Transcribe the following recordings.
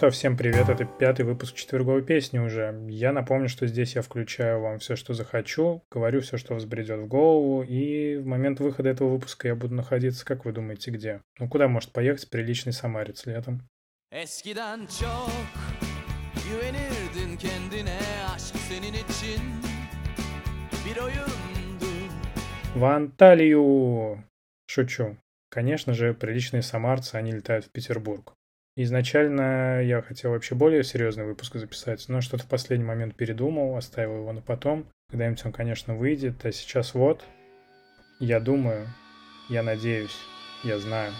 что, всем привет, это пятый выпуск четверговой песни уже. Я напомню, что здесь я включаю вам все, что захочу, говорю все, что взбредет в голову, и в момент выхода этого выпуска я буду находиться, как вы думаете, где? Ну, куда может поехать приличный самарец летом? Eskiden çok güvenirdin kendine aşk senin için bir oyundu. В Анталию! Шучу. Конечно же, приличные самарцы, они летают в Петербург. Изначально я хотел вообще более серьезный выпуск записать, но что-то в последний момент передумал, оставил его на потом. Когда-нибудь он, конечно, выйдет, а сейчас вот. Я думаю, я надеюсь, я знаю.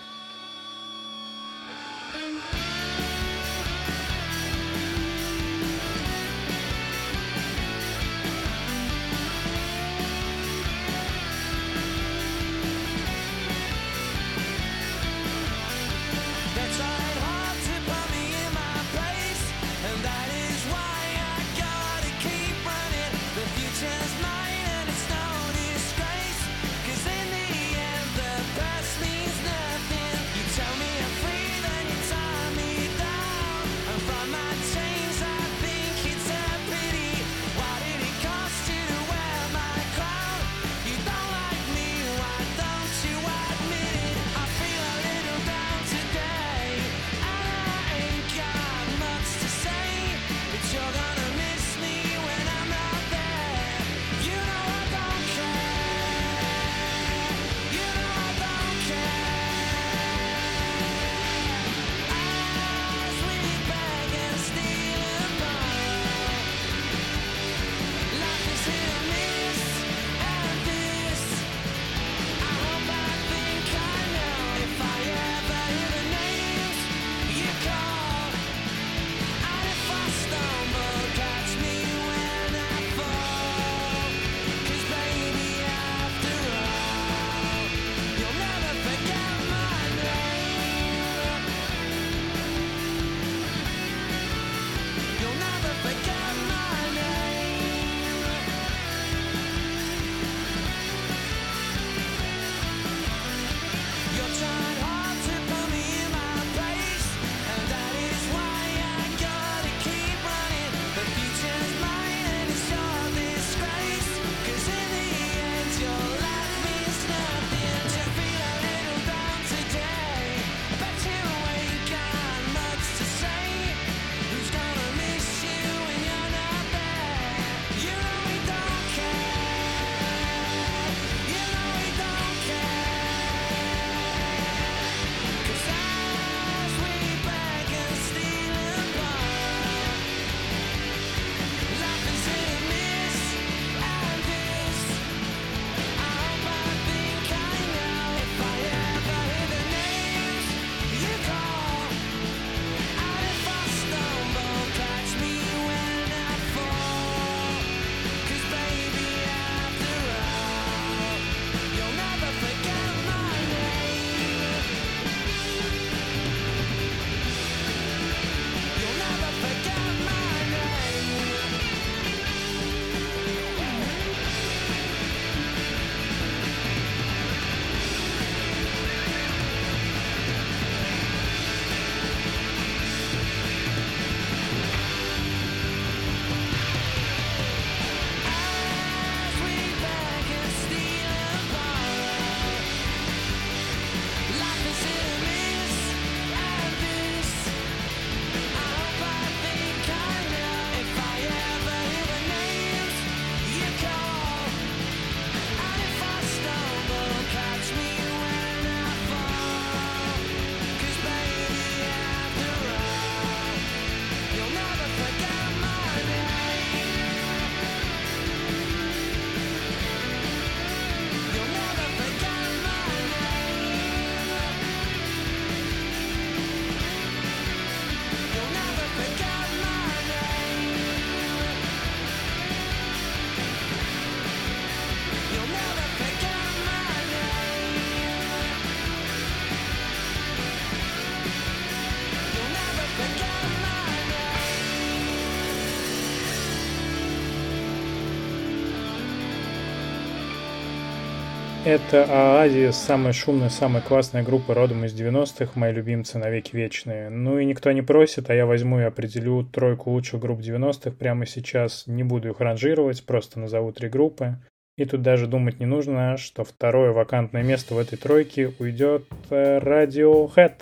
Это Оазис, самая шумная, самая классная группа родом из 90-х, мои любимцы навеки вечные. Ну и никто не просит, а я возьму и определю тройку лучших групп 90-х прямо сейчас. Не буду их ранжировать, просто назову три группы. И тут даже думать не нужно, что второе вакантное место в этой тройке уйдет э, Radiohead.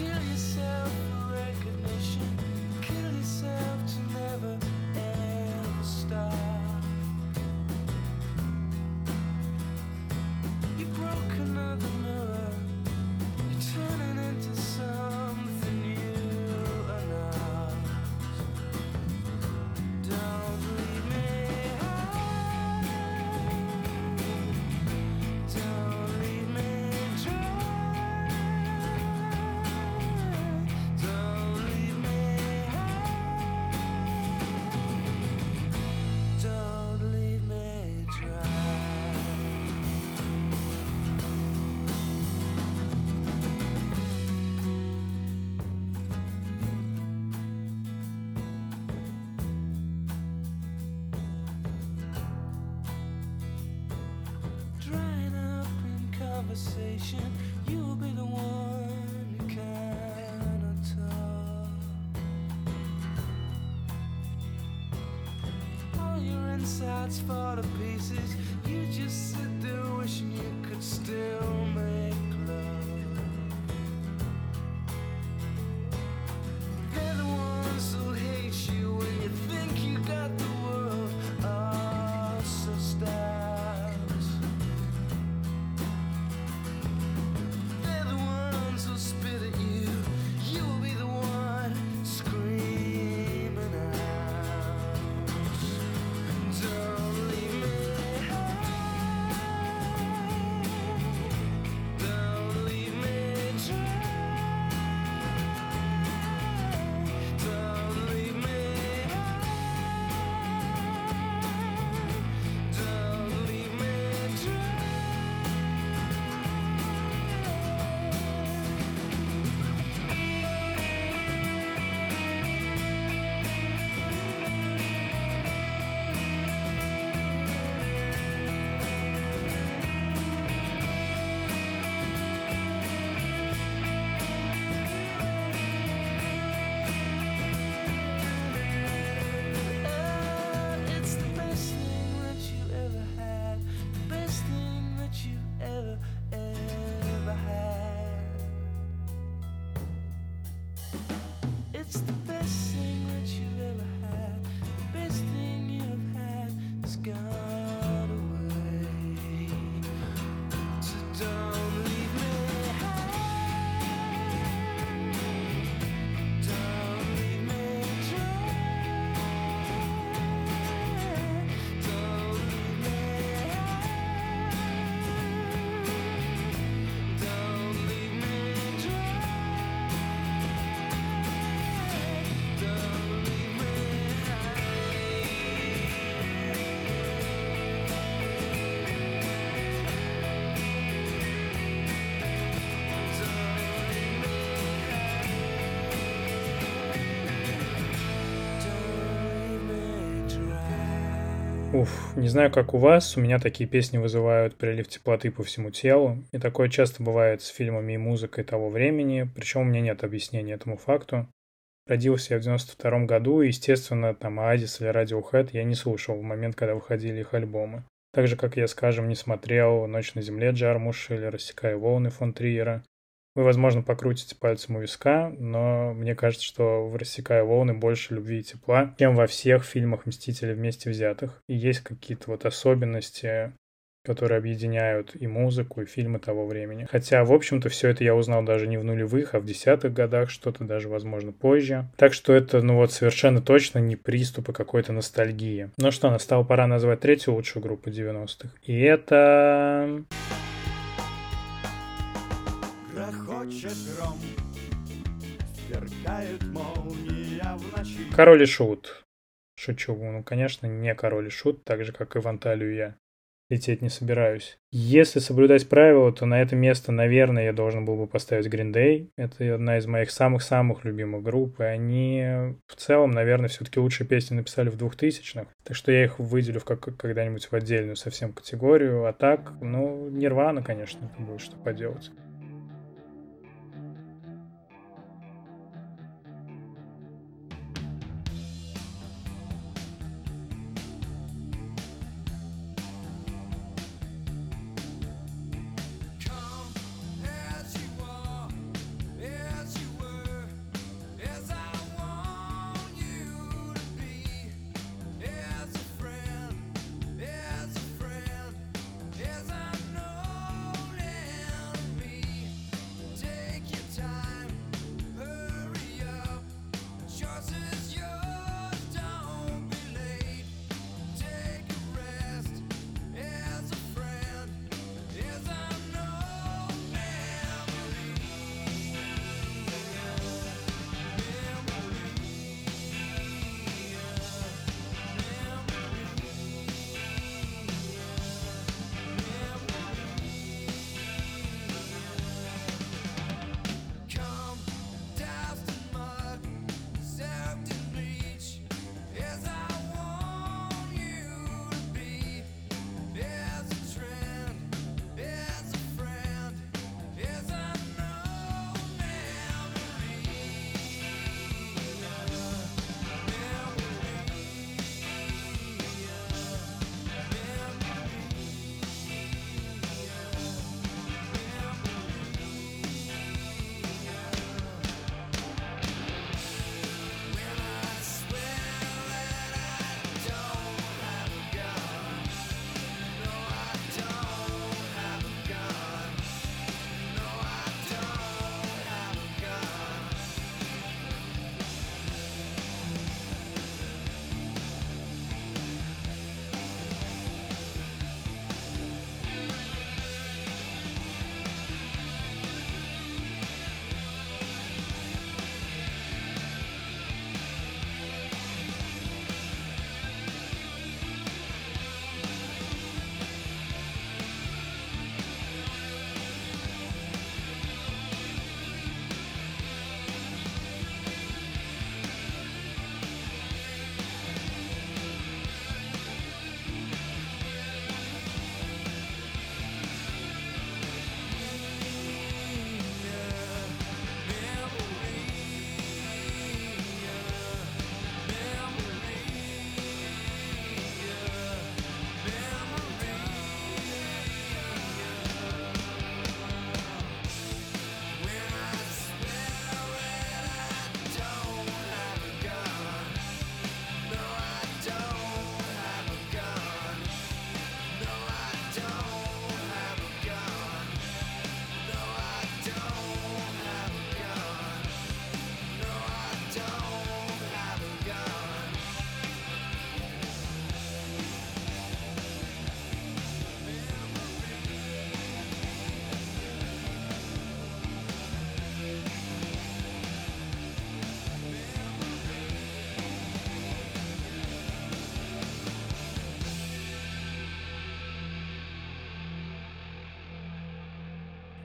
Kill yourself for recognition, kill yourself to never ever stop. that's fun. never had. Уф, не знаю, как у вас, у меня такие песни вызывают прилив теплоты по всему телу. И такое часто бывает с фильмами и музыкой того времени, причем у меня нет объяснения этому факту. Родился я в 92 году, и, естественно, там Оазис или Radiohead я не слушал в момент, когда выходили их альбомы. Так же, как я, скажем, не смотрел «Ночь на земле» Джармуша или «Рассекая волны» фон Триера. Вы, возможно, покрутите пальцем у виска, но мне кажется, что в «Рассекая волны» больше любви и тепла, чем во всех фильмах «Мстители» вместе взятых. И есть какие-то вот особенности которые объединяют и музыку, и фильмы того времени. Хотя, в общем-то, все это я узнал даже не в нулевых, а в десятых годах, что-то даже, возможно, позже. Так что это, ну вот, совершенно точно не приступы какой-то ностальгии. Ну что, настала пора назвать третью лучшую группу 90-х. И это... Грохочет гром, сверкает молния в ночи. Король и Шут. Шучу, ну, конечно, не Король и Шут, так же, как и в Анталию я лететь не собираюсь. Если соблюдать правила, то на это место, наверное, я должен был бы поставить Green Day. Это одна из моих самых-самых любимых групп, и они в целом, наверное, все-таки лучшие песни написали в 2000-х. Так что я их выделю как когда-нибудь в отдельную совсем категорию. А так, ну, Нирвана, конечно, это будет что поделать.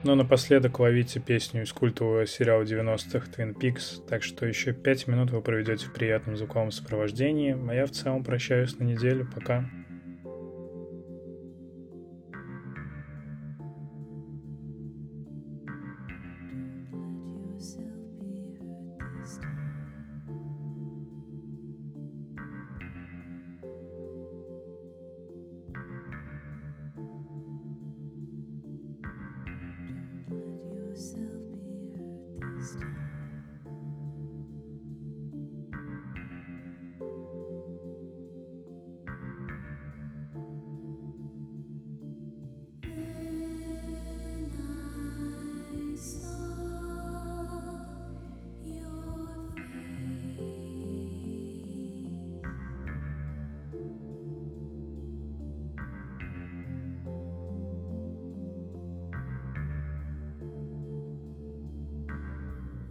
Ну, напоследок ловите песню из культового сериала 90-х Twin Peaks, так что еще пять минут вы проведете в приятном звуковом сопровождении, а я в целом прощаюсь на неделю, пока.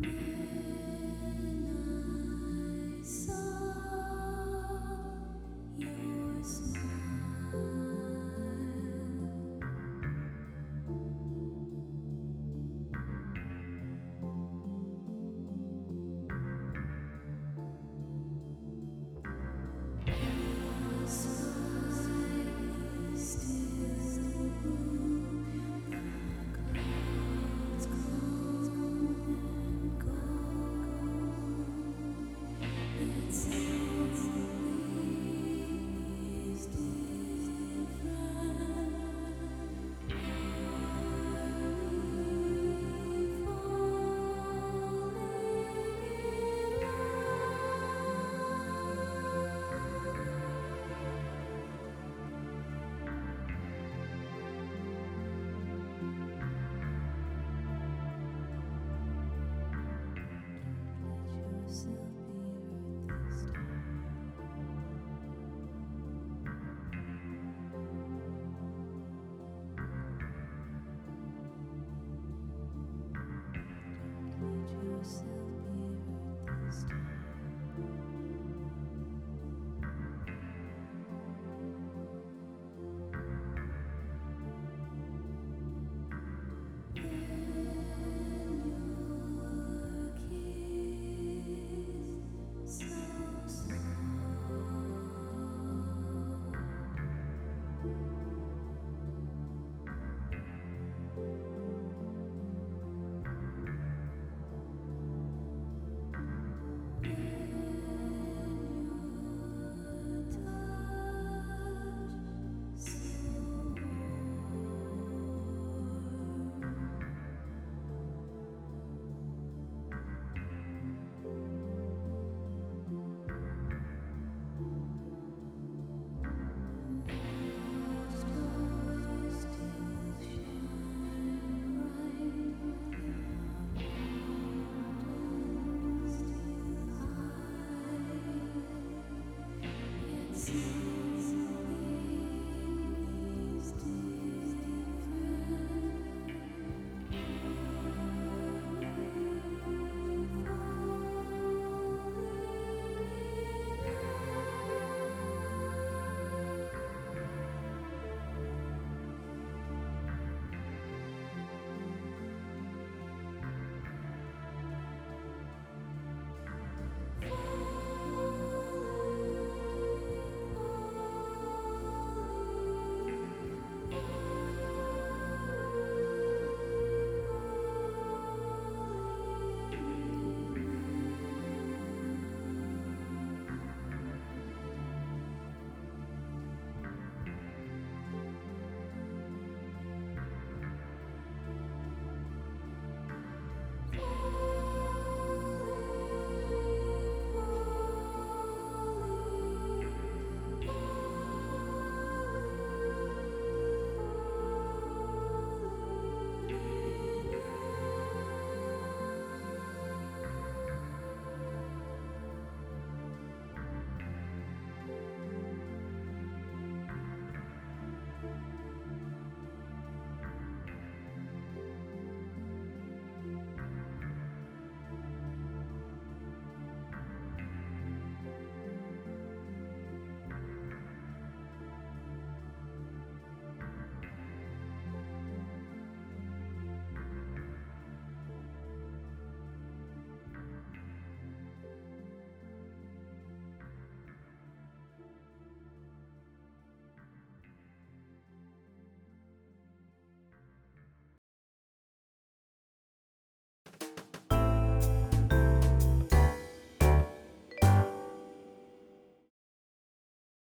Mm-hmm. Closer.